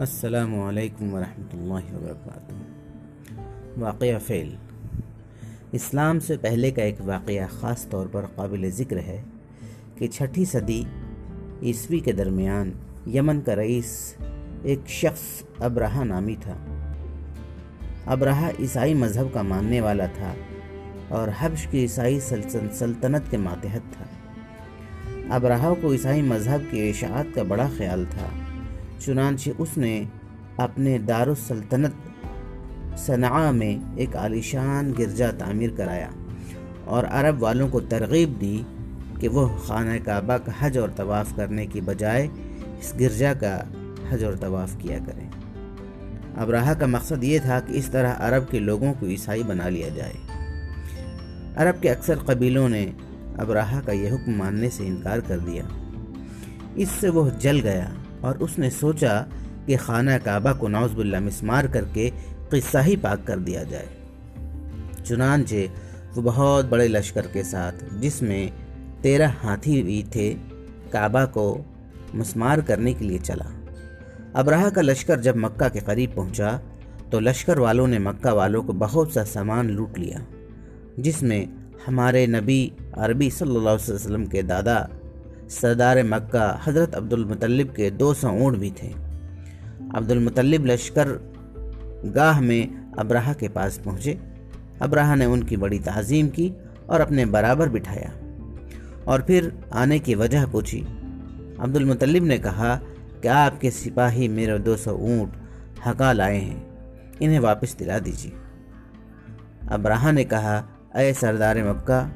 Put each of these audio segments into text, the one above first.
असलकम वरहमल वबरक वाक़ फ़ेल। इस्लाम से पहले का एक वाक़ ख़ास तौर पर काबिल ज़िक्र है कि छठी सदी ईस्वी के दरमियान यमन का रईस एक शख्स अब्राहा नामी था। अब्राहा ईसाई मज़हब का मानने वाला था और हब्श की ईसाई सल्तनत के मातहत था। अब्राहा को ईसाई मज़हब की इशात का बड़ा ख्याल था। चुनानचे उसने अपने दारुसल्तनत सना में एक आलिशान गिरजा तामीर कराया और अरब वालों को तरगीब दी कि वह खाना काबा का हज और तवाफ़ करने की बजाय इस गिरजा का हज और तवाफ़ किया करें। अबराहा का मकसद ये था कि इस तरह अरब के लोगों को ईसाई बना लिया जाए। अरब के अक्सर कबीलों ने अबराहा का यह हुक्म मानने से इनकार कर दिया। इससे वह जल गया। और उसने सोचा कि खाना काबा को नौजबुल्ला मिसमार करके किस्सा ही पाक कर दिया जाए। चुनानचे वो बहुत बड़े लश्कर के साथ, जिसमें तेरह हाथी भी थे, काबा को मसमार करने के लिए चला। अबराह का लश्कर जब मक्का के करीब पहुँचा तो लश्कर वालों ने मक्का वालों को बहुत सा सामान लूट लिया, जिसमें हमारे नबी अरबी सल्लल्लाहु अलैहि वसल्लम के दादा सरदार मक्का हज़रत अब्दुल मुतल्लिब के दो सौ ऊँट भी थे। अब्दुल मुतल्लिब लश्कर गाह में अब्राह के पास पहुँचे। अब्राह ने उनकी बड़ी तज़ीम की और अपने बराबर बिठाया और फिर आने की वजह पूछी। अब्दुल मुतल्लिब ने कहा कि आपके सिपाही मेरे दो सौ ऊँट हका लाए हैं? इन्हें वापस दिला दीजिए। अब्राह ने कहा, अय सरदार मक्का,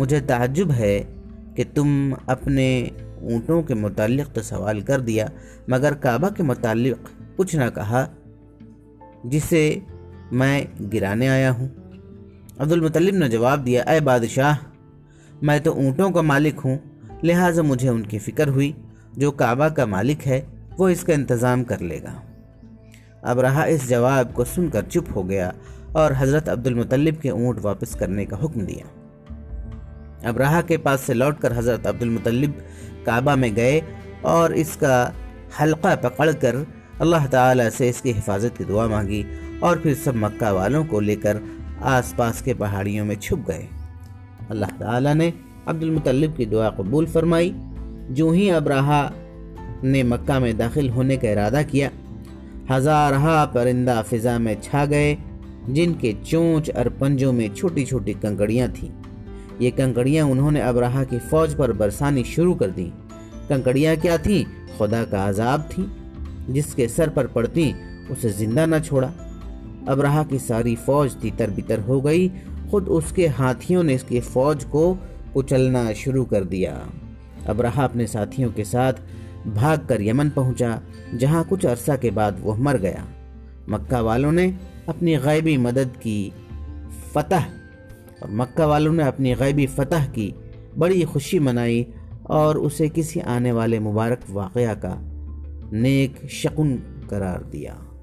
मुझे ताज्जुब है कि तुम अपने ऊँटों के मुतालिक तो सवाल कर दिया, मगर काबा के मुतालिक कुछ ना कहा, जिसे मैं गिराने आया हूँ। अब्दुल मुतलिब ने जवाब दिया, अय बादशाह, मैं तो ऊँटों का मालिक हूँ, लिहाजा मुझे उनकी फ़िक्र हुई। जो काबा का मालिक है, वो इसका इंतज़ाम कर लेगा। अब रहा इस जवाब को सुनकर चुप हो गया और हज़रत अब्दुल मुतलिब के ऊँट वापस करने का हुक्म दिया। अब रहा के पास से लौटकर हज़रत अब्दुल मुतलिब काबा में गए और इसका हल्का पकड़कर अल्लाह ताला से इसकी हिफाजत की दुआ मांगी और फिर सब मक्का वालों को लेकर आसपास के पहाड़ियों में छुप गए। अल्लाह ताला ने अब्दुल मुतल्लिब की दुआ कबूल फरमाई। जो ही अबराहा ने मक्का में दाखिल होने का इरादा किया, हजारहा परिंदा फिजा में छा गए, जिनके चोंच और पंजों में छोटी छोटी कंकड़ियाँ थीं। ये कंकड़ियाँ उन्होंने अबराहा की फौज पर बरसानी शुरू कर दी। कंकड़ियाँ क्या थीं? खुदा का अजाब थी, जिसके सर पर पड़ती उसे ज़िंदा न छोड़ा। अबराहा की सारी फौज तितर बितर हो गई, खुद उसके हाथियों ने इसकी फौज को कुचलना शुरू कर दिया। अबराहा अपने साथियों के साथ भाग कर यमन पहुँचा, जहाँ कुछ अरसा के बाद वह मर गया। मक्का वालों ने अपनी गैबी मदद की फतह और मक्का वालों ने अपनी गैबी फतह की, बड़ी खुशी मनाई और उसे किसी आने वाले मुबारक वाक़ का नेक शकुन करार दिया।